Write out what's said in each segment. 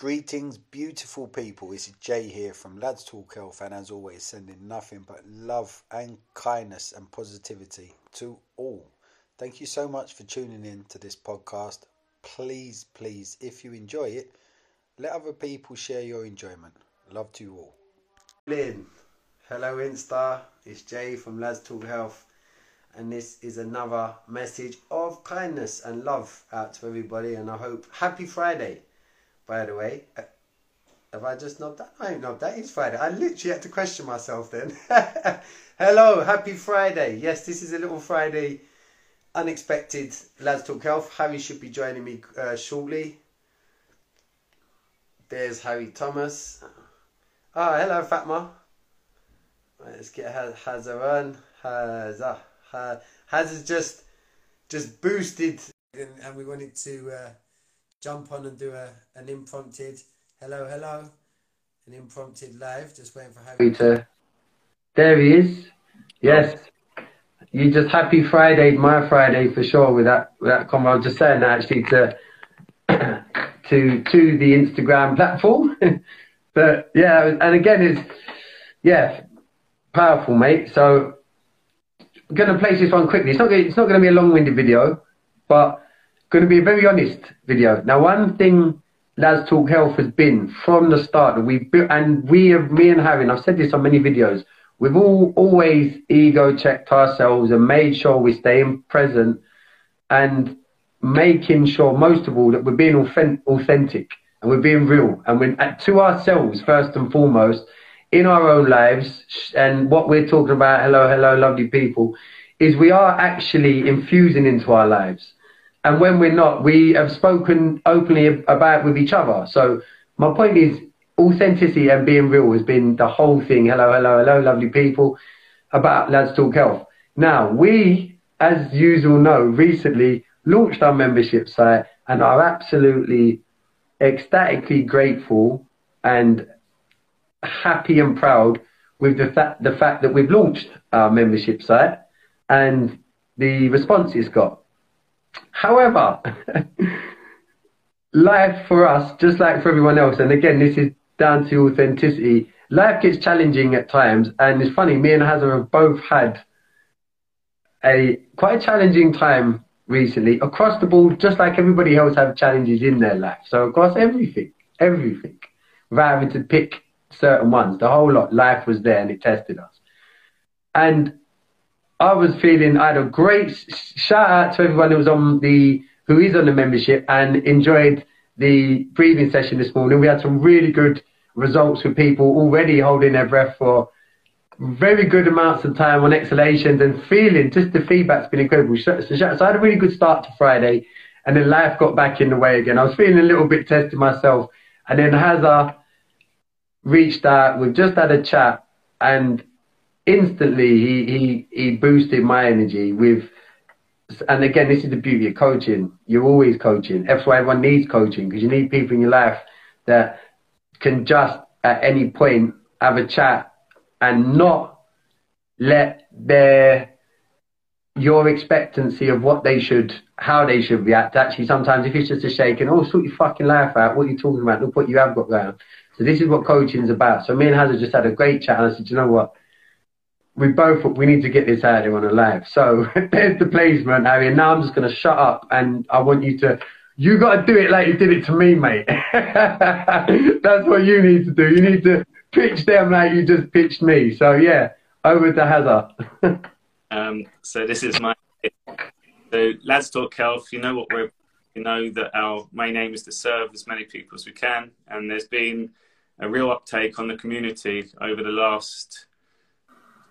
Greetings, beautiful people. Is Jay here from Lads Talk Health, and as always, sending nothing but love and kindness and positivity to all. Thank you so much for tuning in to this podcast. Please, please, if you enjoy it, let other people share your enjoyment. Love to you all. Lynn, hello Insta. It's Jay from Lads Talk Health, and this is another message of kindness and love out to everybody. And I hope happy Friday by the way. Uh, have I just knobbed that? I ain't knobbed that. It's Friday. I literally had to question myself then. Hello, happy Friday. Yes, this is a little Friday unexpected Lads Talk Health. Harry should be joining me uh, shortly. There's Harry Thomas. Ah, oh, hello, Fatma. Let's get Hazza on. Hazza. Hazza's just just boosted, and we wanted to. Uh, jump on and do a, an impromptu hello, hello, an impromptu live. Just waiting for Harry to. There he is. Yes. You just happy Friday, my Friday for sure with that with that comment. I was just saying that actually to to to the Instagram platform. but yeah, and again it's yeah, powerful, mate. So I'm gonna place this one quickly. It's not gonna, it's not gonna be a long-winded video, but going to be a very honest video. Now, one thing Lads Talk Health has been from the start we and we have, me and Harry, and I've said this on many videos, we've all always ego checked ourselves and made sure we're staying present and making sure, most of all, that we're being authentic and we're being real and we're to ourselves first and foremost in our own lives. And what we're talking about, hello, hello, lovely people, is we are actually infusing into our lives and when we're not, we have spoken openly about with each other. So my point is authenticity and being real has been the whole thing. Hello, hello, hello, lovely people about Lads Talk Health. Now we, as usual, know recently launched our membership site and are absolutely ecstatically grateful and happy and proud with the fact the fact that we've launched our membership site and the response it's got. However, life for us, just like for everyone else, and again, this is down to authenticity. Life gets challenging at times, and it's funny. Me and Hazza have both had a quite a challenging time recently across the board, just like everybody else have challenges in their life. So across everything, everything, without having to pick certain ones, the whole lot, life was there and it tested us. And I was feeling I had a great shout out to everyone who was on the who is on the membership and enjoyed the breathing session this morning. We had some really good results with people already holding their breath for very good amounts of time on exhalations and feeling just the feedback's been incredible. So, so, so I had a really good start to Friday and then life got back in the way again. I was feeling a little bit tested myself and then Hazza reached out. We've just had a chat and instantly he, he, he boosted my energy with, and again, this is the beauty of coaching. You're always coaching. That's why everyone needs coaching because you need people in your life that can just at any point have a chat and not let their your expectancy of what they should, how they should react. Actually, sometimes if it's just a shaking, oh, sort your fucking life out. What are you talking about? Look what you have got going. So this is what coaching is about. So me and Hazza just had a great chat, and I said, you know what? We both we need to get this out here on a live. So there's the placement, Harry. And now I'm just gonna shut up and I want you to you gotta do it like you did it to me, mate. That's what you need to do. You need to pitch them like you just pitched me. So yeah, over to Hazza. um, so this is my so Lads Talk Health, you know what we're you know that our main aim is to serve as many people as we can and there's been a real uptake on the community over the last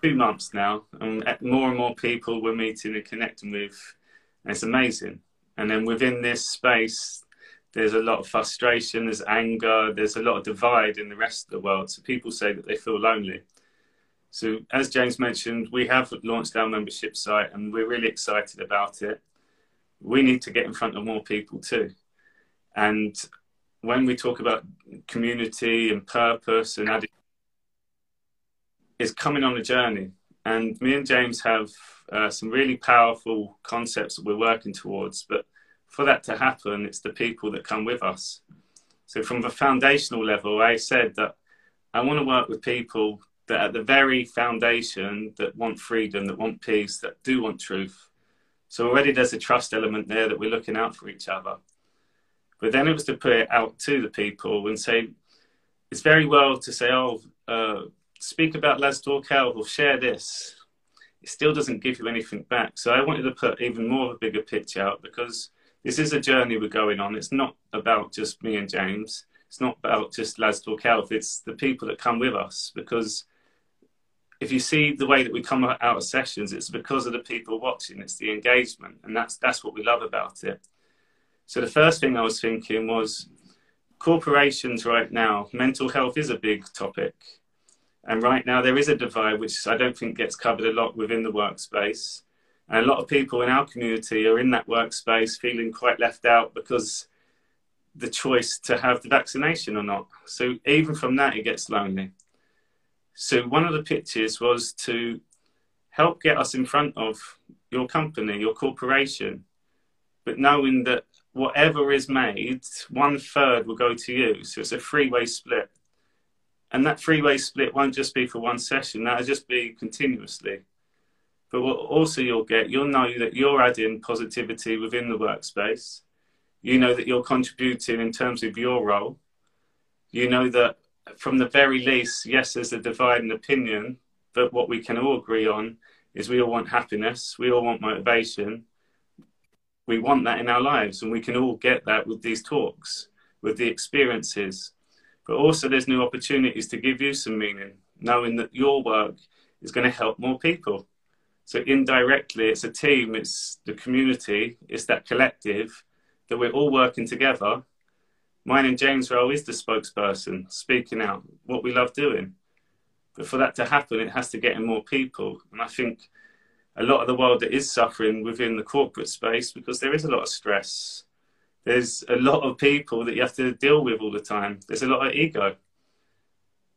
two months now, and more and more people we're meeting and connecting with. And it's amazing. And then within this space, there's a lot of frustration, there's anger, there's a lot of divide in the rest of the world. So people say that they feel lonely. So, as James mentioned, we have launched our membership site and we're really excited about it. We need to get in front of more people too. And when we talk about community and purpose and adding is coming on a journey. And me and James have uh, some really powerful concepts that we're working towards. But for that to happen, it's the people that come with us. So from the foundational level, I said that I want to work with people that at the very foundation that want freedom, that want peace, that do want truth. So already there's a trust element there that we're looking out for each other. But then it was to put it out to the people and say, it's very well to say, oh, uh, speak about Talk Health or share this. It still doesn't give you anything back. So I wanted to put even more of a bigger picture out because this is a journey we're going on. It's not about just me and James. It's not about just Lads Talk Health. It's the people that come with us because if you see the way that we come out of sessions, it's because of the people watching. It's the engagement, and that's that's what we love about it. So the first thing I was thinking was corporations right now. Mental health is a big topic, and right now there is a divide which I don't think gets covered a lot within the workspace. And a lot of people in our community are in that workspace feeling quite left out because the choice to have the vaccination or not. So even from that, it gets lonely. So one of the pitches was to help get us in front of your company, your corporation, but knowing that whatever is made, one third will go to you. So it's a three-way split. And that three-way split won't just be for one session, that'll just be continuously. But what also you'll get, you'll know that you're adding positivity within the workspace. You know that you're contributing in terms of your role. You know that from the very least, yes, there's a divide in opinion, but what we can all agree on is we all want happiness, we all want motivation, we want that in our lives, and we can all get that with these talks, with the experiences. But also, there's new opportunities to give you some meaning, knowing that your work is going to help more people. So, indirectly, it's a team, it's the community, it's that collective that we're all working together mine and James' role is the spokesperson, speaking out what we love doing. But for that to happen, it has to get in more people. And I think a lot of the world that is suffering within the corporate space because there is a lot of stress. There's a lot of people that you have to deal with all the time. There's a lot of ego.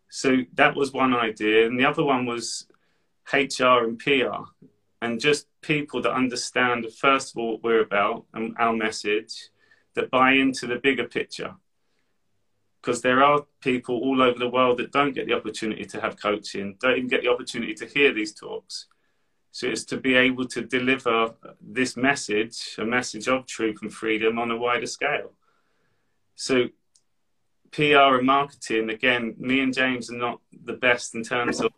So that was one idea. And the other one was HR and PR and just people that understand, first of all, what we're about and our message that buy into the bigger picture. Because there are people all over the world that don't get the opportunity to have coaching, don't even get the opportunity to hear these talks. So it's to be able to deliver this message, a message of truth and freedom on a wider scale. So PR and marketing, again, me and James are not the best in terms of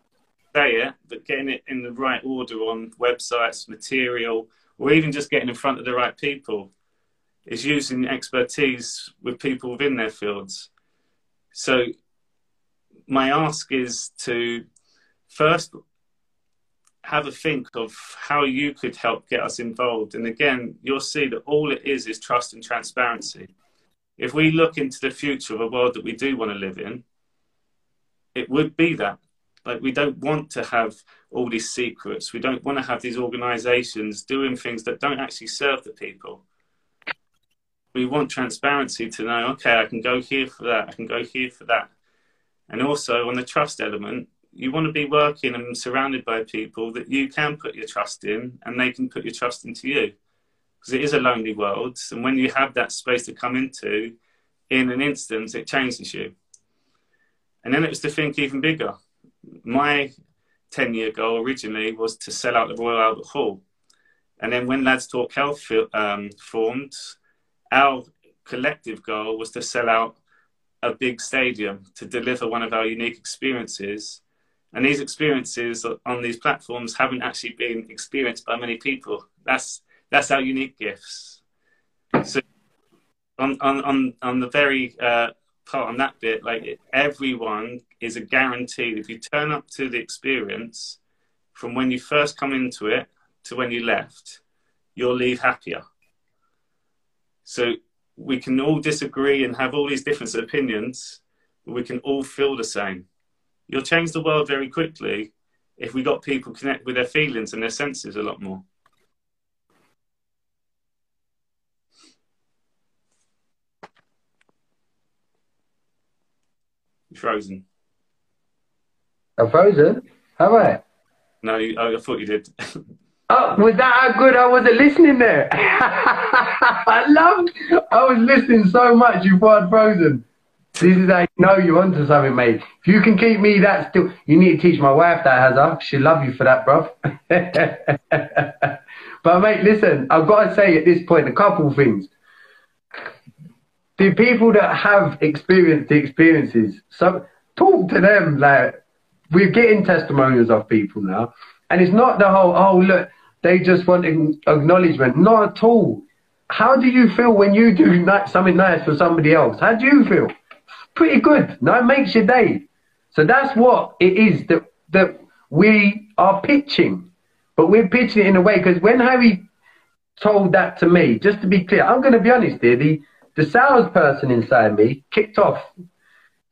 say it, but getting it in the right order on websites, material, or even just getting in front of the right people is using expertise with people within their fields. So my ask is to first have a think of how you could help get us involved. And again, you'll see that all it is is trust and transparency. If we look into the future of a world that we do want to live in, it would be that. Like, we don't want to have all these secrets. We don't want to have these organizations doing things that don't actually serve the people we want transparency to know, okay, I can go here for that, I can go here for that. And also on the trust element, you want to be working and surrounded by people that you can put your trust in and they can put your trust into you. Because it is a lonely world. And when you have that space to come into, in an instant, it changes you. And then it was to think even bigger. My 10 year goal originally was to sell out the Royal Albert Hall. And then when Lads Talk Health um, formed, our collective goal was to sell out a big stadium to deliver one of our unique experiences. And these experiences on these platforms haven't actually been experienced by many people. That's that's our unique gifts. So on on on, on the very uh, part on that bit, like everyone is a guarantee. If you turn up to the experience from when you first come into it to when you left, you'll leave happier. So we can all disagree and have all these different opinions, but we can all feel the same. You'll change the world very quickly if we got people connect with their feelings and their senses a lot more. You're frozen. I'm frozen? Have I? No, oh, I thought you did. Oh, was that how good I wasn't listening there? I loved, I was listening so much before I'd frozen. This is how you know you're onto something, mate. If you can keep me that still, you need to teach my wife that, Hazza. She'll love you for that, bro. but, mate, listen, I've got to say at this point a couple things. The people that have experienced the experiences, so talk to them. Like, we're getting testimonials of people now. And it's not the whole, oh, look, they just want acknowledgement. Not at all. How do you feel when you do something nice for somebody else? How do you feel? Pretty good. No, makes your day. So that's what it is that that we are pitching, but we're pitching it in a way because when Harry told that to me, just to be clear, I'm going to be honest here. The the salesperson inside me kicked off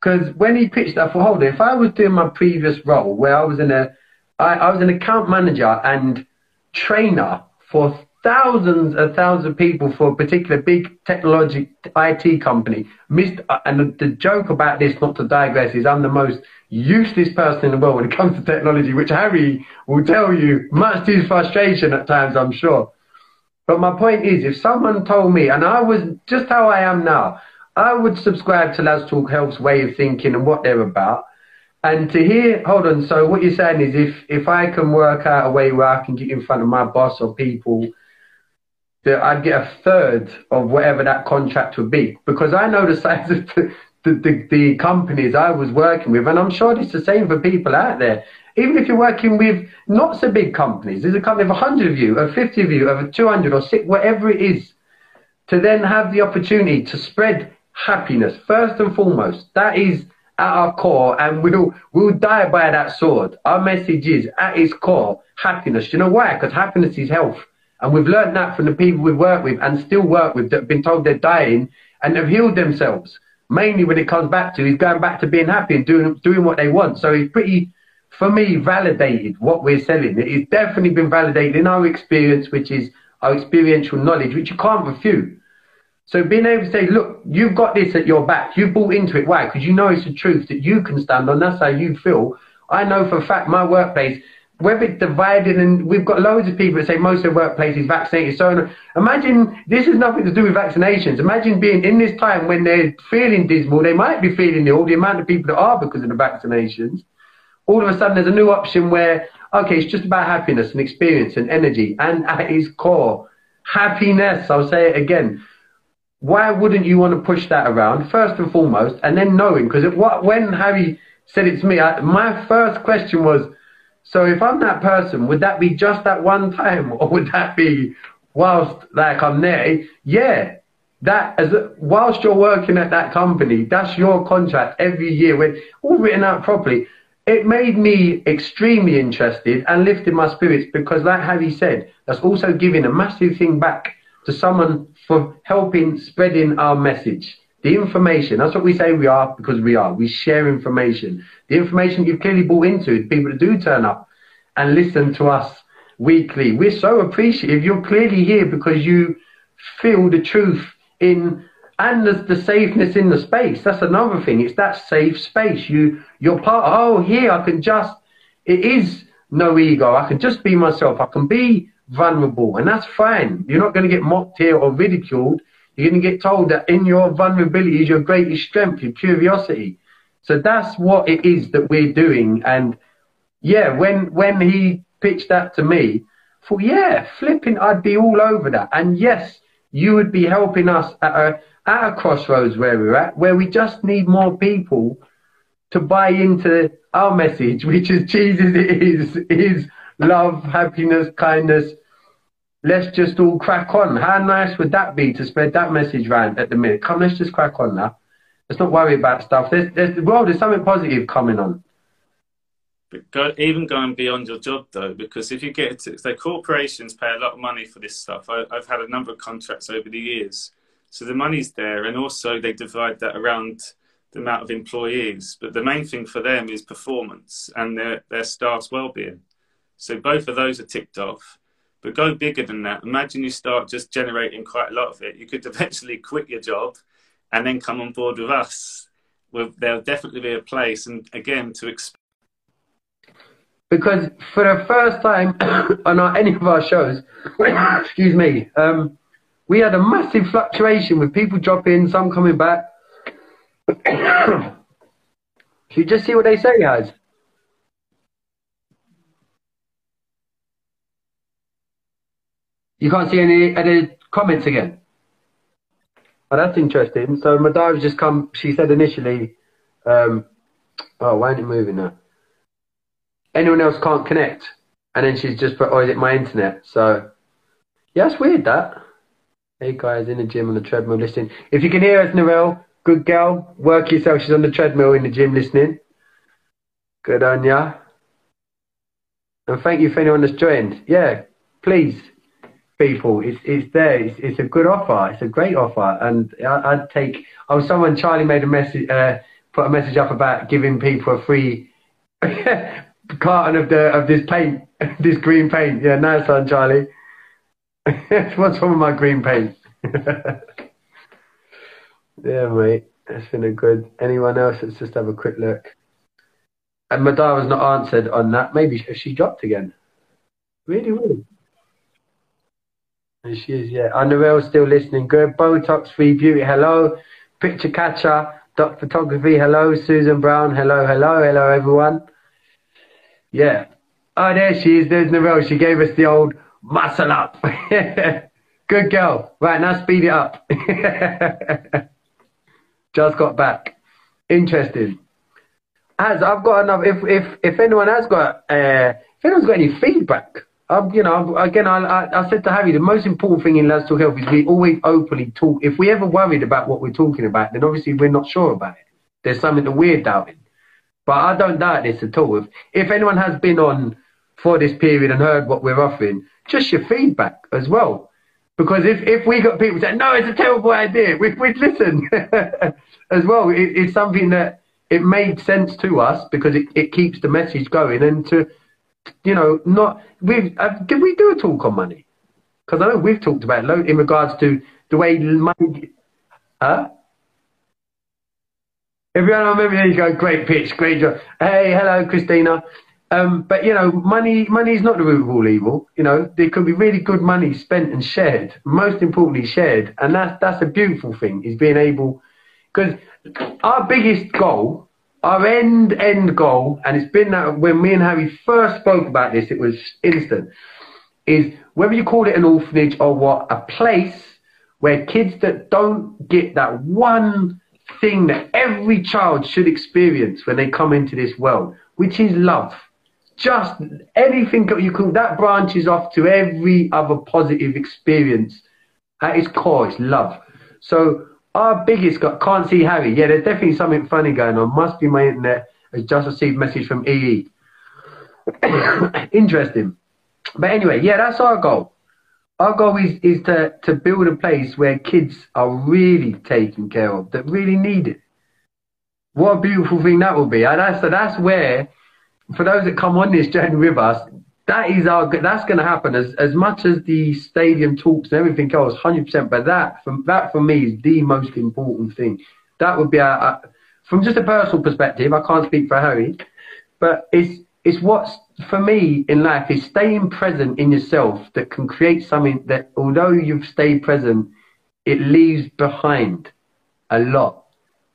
because when he pitched that for Holder, if I was doing my previous role where I was in a I, I was an account manager and trainer for thousands and thousands of people for a particular big technology IT company. Missed, uh, and the joke about this, not to digress, is I'm the most useless person in the world when it comes to technology, which Harry will tell you, much to his frustration at times, I'm sure. But my point is, if someone told me, and I was just how I am now, I would subscribe to Lads Talk Health's way of thinking and what they're about. And to hear, hold on, so what you're saying is if, if I can work out a way where I can get in front of my boss or people that I'd get a third of whatever that contract would be because I know the size of the, the, the, companies I was working with, and I'm sure it's the same for people out there. Even if you're working with not so big companies, there's a company of 100 of you, of 50 of you, of 200 or six, whatever it is, to then have the opportunity to spread happiness first and foremost. That is at our core, and we'll we'll die by that sword. Our message is at its core happiness. You know why? Because happiness is health. And we've learned that from the people we've worked with and still work with that have been told they're dying and have healed themselves. Mainly when it comes back to, he's going back to being happy and doing, doing what they want. So it's pretty, for me, validated what we're selling. It's definitely been validated in our experience, which is our experiential knowledge, which you can't refute. So being able to say, look, you've got this at your back. You've bought into it. Why? Because you know it's the truth that you can stand on. That's how you feel. I know for a fact my workplace, whether it's divided and we've got loads of people that say most of the workplace is vaccinated. So imagine this has nothing to do with vaccinations. Imagine being in this time when they're feeling dismal, they might be feeling ill, the amount of people that are because of the vaccinations. All of a sudden there's a new option where, okay, it's just about happiness and experience and energy. And at its core, happiness, I'll say it again. Why wouldn't you want to push that around first and foremost, and then knowing? Because when Harry said it to me, I, my first question was, so if I'm that person, would that be just that one time, or would that be whilst like I'm there? Yeah, that as whilst you're working at that company, that's your contract every year, with all written out properly. It made me extremely interested and lifted my spirits because, like Harry said, that's also giving a massive thing back to someone for helping spreading our message. The information, that's what we say we are because we are. We share information. The information you've clearly bought into, people that do turn up and listen to us weekly. We're so appreciative. You're clearly here because you feel the truth in and there's the safeness in the space. That's another thing. It's that safe space. You you're part oh here I can just it is no ego. I can just be myself. I can be vulnerable and that's fine. You're not going to get mocked here or ridiculed you're going to get told that in your vulnerability is your greatest strength, your curiosity. So that's what it is that we're doing. And yeah, when when he pitched that to me, I thought, yeah, flipping, I'd be all over that. And yes, you would be helping us at a at a crossroads where we're at, where we just need more people to buy into our message, which is Jesus is, is love, happiness, kindness, let's just all crack on. How nice would that be to spread that message around at the minute? Come, let's just crack on now. Let's not worry about stuff. There's, there's, well, there's something positive coming on. But go, even going beyond your job though, because if you get to, so corporations pay a lot of money for this stuff. I, I've had a number of contracts over the years, so the money's there, and also they divide that around the amount of employees. But the main thing for them is performance and their their staff's well-being. So both of those are ticked off but go bigger than that. Imagine you start just generating quite a lot of it. You could eventually quit your job and then come on board with us. There'll definitely be a place, and again, to. Because for the first time on our, any of our shows, excuse me, um, we had a massive fluctuation with people dropping, some coming back. you just see what they say, guys. You can't see any any comments again. Oh, that's interesting. So Madara's just come. She said initially, um, "Oh, why ain't it moving now?" Anyone else can't connect, and then she's just put, "Oh, is it my internet?" So, yeah, it's weird that. Hey guys, in the gym on the treadmill listening. If you can hear us, Narelle, good girl. Work yourself. She's on the treadmill in the gym listening. Good on ya. And thank you for anyone that's joined. Yeah, please people. It's it's there. It's, it's a good offer. It's a great offer, and I, would take. Oh, someone Charlie made a message, uh, put a message up about giving people a free carton of the of this paint, this green paint. Yeah, nice one, Charlie. What's wrong with my green paint? yeah, mate. That's been a good. Anyone else? Let's just have a quick look. And Madara's not answered on that. Maybe she dropped again. Really weird. And she is, yeah. Underrail still listening. Good. Botox Free Beauty, hello. Picture Catcher, Dot Photography, hello. Susan Brown, hello, hello, hello, everyone. Yeah. Oh, there she is. There's Narelle. She gave us the old muscle up. Good girl. Right, now speed it up. Just got back. Interesting. As I've got enough, if if if anyone has got uh, if anyone's got any feedback um, you know, again, I, I, said to Harry, the most important thing in Lads Talk Health is we always openly talk. If we ever worried about what we're talking about, then obviously we're not sure about it. There's something that we're doubting. But I don't doubt this at all. If, if anyone has been on for this period and heard what we're offering, just your feedback as well. Because if, if we got people saying, no, it's a terrible idea, we, we'd listen as well. It, it's something that it made sense to us because it, it keeps the message going and to you know, not we uh, did we do a talk on money? Because I know we've talked about it in regards to the way money. Huh? Everyone, remember there you go. Great pitch, great job. Hey, hello, Christina. Um, but you know, money money is not the root of all evil. You know, there could be really good money spent and shared. Most importantly, shared, and that's that's a beautiful thing is being able. Because our biggest goal our end end goal, and it's been that when me and Harry first spoke about this, it was instant. Is whether you call it an orphanage or what, a place where kids that don't get that one thing that every child should experience when they come into this world, which is love. Just anything that you can, that branches off to every other positive experience. At its core, it's love. So our biggest guy can't see Harry. Yeah, there's definitely something funny going on. Must be my internet. I just received message from EE. Interesting. But anyway, yeah, that's our goal. Our goal is, is to, to build a place where kids are really taken care of, that really need it. What a beautiful thing that will be. And that's, so that's where, for those that come on this journey with us, that is our that's going to happen. As as much as the stadium talks and everything else 100% but that from that for me is the most important thing. That would be a, a, from just a personal perspective i can't speak for harry but it's it's what's for me in life is staying present in yourself that can create something that although you've stayed present it leaves behind a lot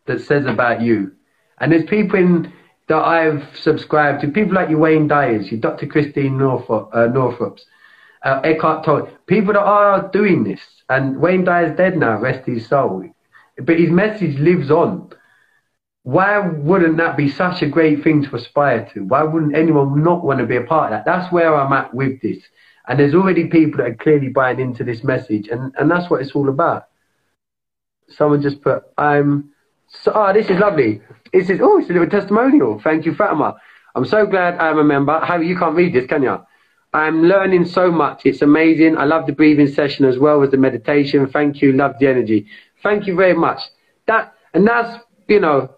that says about you. And there's people in that I've subscribed to. People like your Wayne Dyers, your Dr. Christine Northrup, uh, Northrup's, uh, Eckhart Tolle, people that are doing this. And Wayne Dyer's dead now, rest his soul. But his message lives on. Why wouldn't that be such a great thing to aspire to? Why wouldn't anyone not want to be a part of that? That's where I'm at with this. And there's already people that are clearly buying into this message. And, and that's what it's all about. Someone just put, I'm so, oh, this is lovely. This is, oh, it's a little testimonial. Thank you, Fatima. I'm so glad I'm a member. How you can't read this, can you? I'm learning so much. It's amazing. I love the breathing session as well as the meditation. Thank you. Love the energy. Thank you very much. That and that's you know,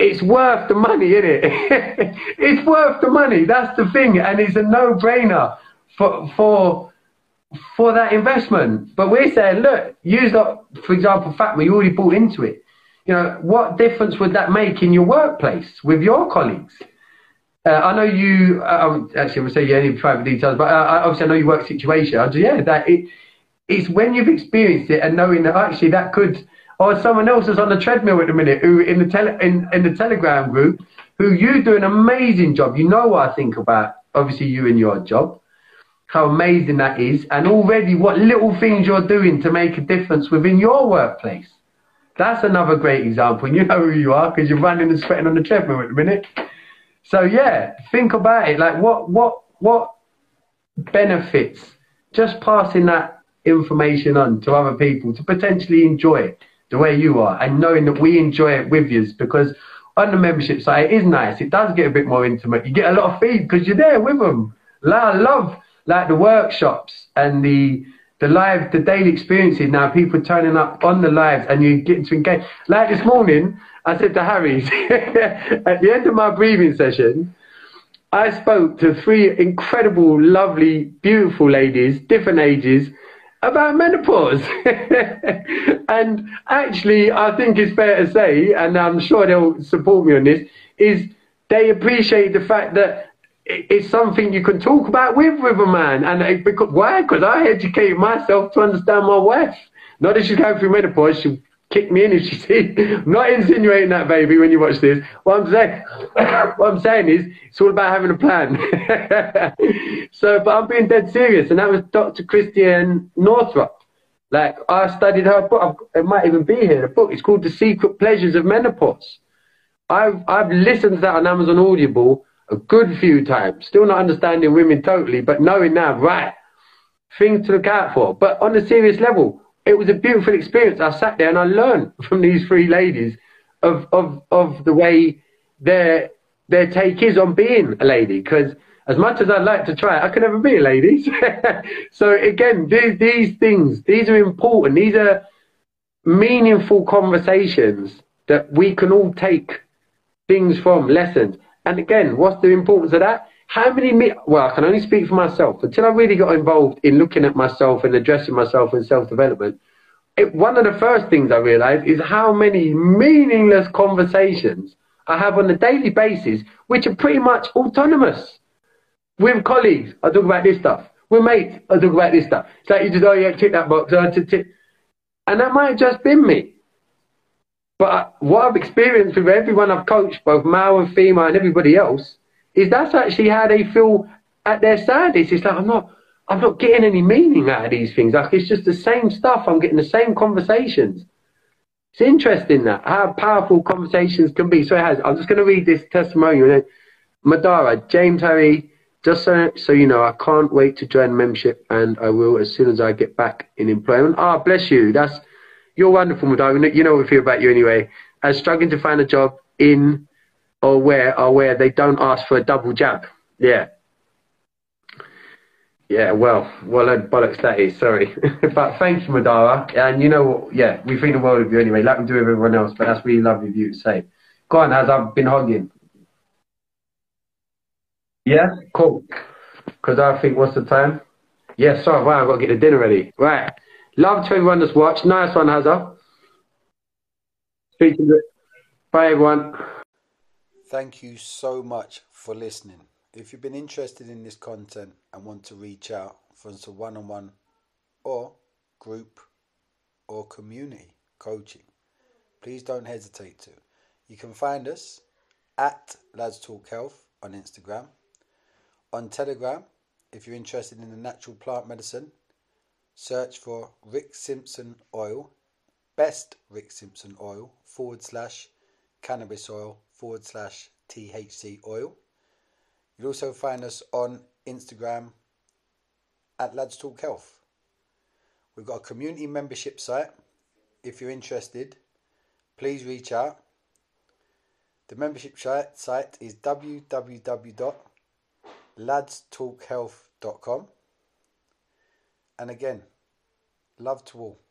it's worth the money, isn't it? it's worth the money. That's the thing, and it's a no-brainer for for for that investment. But we're saying, look, use that. For example, Fatima, you already bought into it you know, what difference would that make in your workplace with your colleagues? Uh, I know you, uh, actually, I would say you any private details, but uh, obviously I know your work situation. I yeah, that it, it's when you've experienced it and knowing that actually that could, or someone else is on the treadmill at the minute who in the tele, in, in the Telegram group who you do an amazing job. You know what I think about obviously you and your job, how amazing that is, and already what little things you're doing to make a difference within your workplace. That's another great example. And you know who you are because you're running and sweating on the treadmill at the minute. So yeah, think about it. Like what what what benefits just passing that information on to other people to potentially enjoy it the way you are and knowing that we enjoy it with you because on the membership site it is nice. It does get a bit more intimate. You get a lot of feed because you're there with them. I love like the workshops and the the live, the daily experiences now, people turning up on the lives and you get to engage. Like this morning, I said to Harry, at the end of my breathing session, I spoke to three incredible, lovely, beautiful ladies, different ages, about menopause. and actually, I think it's fair to say, and I'm sure they'll support me on this, is they appreciate the fact that it's something you can talk about with with a man. And it, because why? Because I educate myself to understand my wife. Not that she's going through menopause. She kick me in if she sees. not insinuating that, baby. When you watch this, what I'm saying, what I'm saying is, it's all about having a plan. so, but I'm being dead serious, and that was Dr. Christian Northrup. Like I studied her book. It might even be here. The book. It's called The Secret Pleasures of Menopause. I've I've listened to that on Amazon Audible a good few times. Still not understanding women totally, but knowing now, right, things to look out for. But on a serious level, it was a beautiful experience. I sat there and I learned from these three ladies of of of the way their their take is on being a lady. Because as much as I'd like to try, it, I can never be a lady. so again, these these things, these are important. These are meaningful conversations that we can all take things from, lessons. And again, what's the importance of that? How many, well, I can only speak for myself. Until I really got involved in looking at myself and addressing myself in self development, one of the first things I realized is how many meaningless conversations I have on a daily basis, which are pretty much autonomous. With colleagues, I talk about this stuff. With mates, I talk about this stuff. It's like you just, oh yeah, tick that box, uh, tick. And that might have just been me. But what I've experienced with everyone I've coached, both male and female and everybody else, is that's actually how they feel at their saddest. It's like I'm not, I'm not getting any meaning out of these things. Like it's just the same stuff. I'm getting the same conversations. It's interesting that how powerful conversations can be. So it has. I'm just going to read this testimonial. Madara, James Harry, just so, so you know, I can't wait to join membership and I will as soon as I get back in employment. Ah, bless you. That's you're wonderful, Madonna. You know we feel about you anyway. As struggling to find a job in or where or where they don't ask for a double jab. Yeah. Yeah, well, well, uh, bollocks that is, sorry. but thank you, Madara. And you know what, yeah, we think the world of you anyway, like we do with everyone else, but that's really lovely of you to say. Go on, as I've been hugging. Yeah, cool. Because I think, what's the time? Yeah, sorry, wow, I've got to get the dinner ready. Right. Love to everyone that's watched. Nice one, Hazza. Speak to. Bye, everyone. Thank you so much for listening. If you've been interested in this content and want to reach out for some one on one or group or community coaching, please don't hesitate to. You can find us at Lads Talk Health on Instagram, on Telegram, if you're interested in the natural plant medicine search for Rick Simpson oil, best Rick Simpson oil forward slash cannabis oil forward slash THC oil. You'll also find us on Instagram at Lads Talk Health. We've got a community membership site. If you're interested, please reach out. The membership site is www.ladstalkhealth.com. And again, love to all.